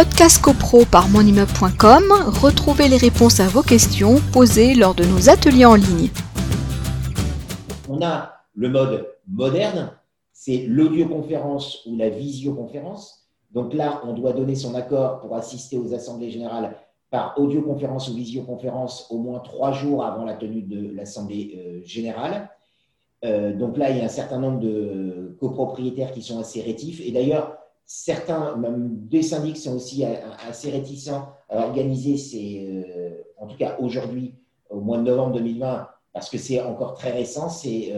Podcast CoPro par monimmeuble.com, retrouvez les réponses à vos questions posées lors de nos ateliers en ligne. On a le mode moderne, c'est l'audioconférence ou la visioconférence. Donc là, on doit donner son accord pour assister aux assemblées générales par audioconférence ou visioconférence au moins trois jours avant la tenue de l'assemblée euh, générale. Euh, donc là, il y a un certain nombre de copropriétaires qui sont assez rétifs. Et d'ailleurs, certains, même des syndics, sont aussi assez réticents à organiser ces, euh, en tout cas aujourd'hui, au mois de novembre 2020, parce que c'est encore très récent, ces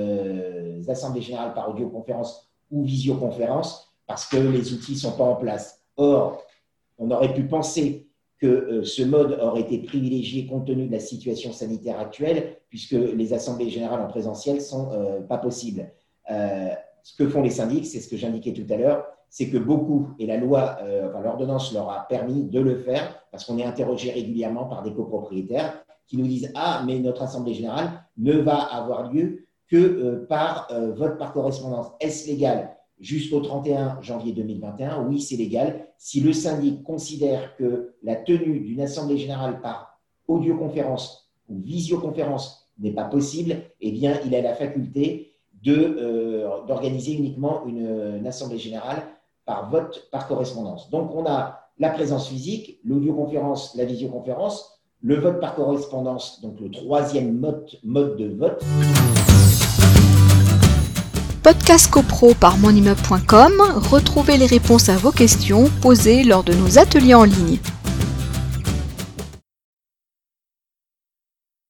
assemblées générales par audioconférence ou visioconférence, parce que les outils ne sont pas en place. Or, on aurait pu penser que euh, ce mode aurait été privilégié compte tenu de la situation sanitaire actuelle, puisque les assemblées générales en présentiel ne sont euh, pas possibles. Euh, ce que font les syndics, c'est ce que j'indiquais tout à l'heure, c'est que beaucoup, et la loi, enfin, l'ordonnance leur a permis de le faire, parce qu'on est interrogé régulièrement par des copropriétaires qui nous disent Ah, mais notre assemblée générale ne va avoir lieu que par vote par correspondance. Est-ce légal jusqu'au 31 janvier 2021, oui, c'est légal. Si le syndic considère que la tenue d'une assemblée générale par audioconférence ou visioconférence n'est pas possible, eh bien, il a la faculté euh, d'organiser uniquement une, assemblée générale par vote par correspondance. Donc, on a la présence physique, l'audioconférence, la visioconférence, le vote par correspondance, donc le troisième mode, mode de vote. Podcast CoPro par monimmeuble.com, retrouvez les réponses à vos questions posées lors de nos ateliers en ligne.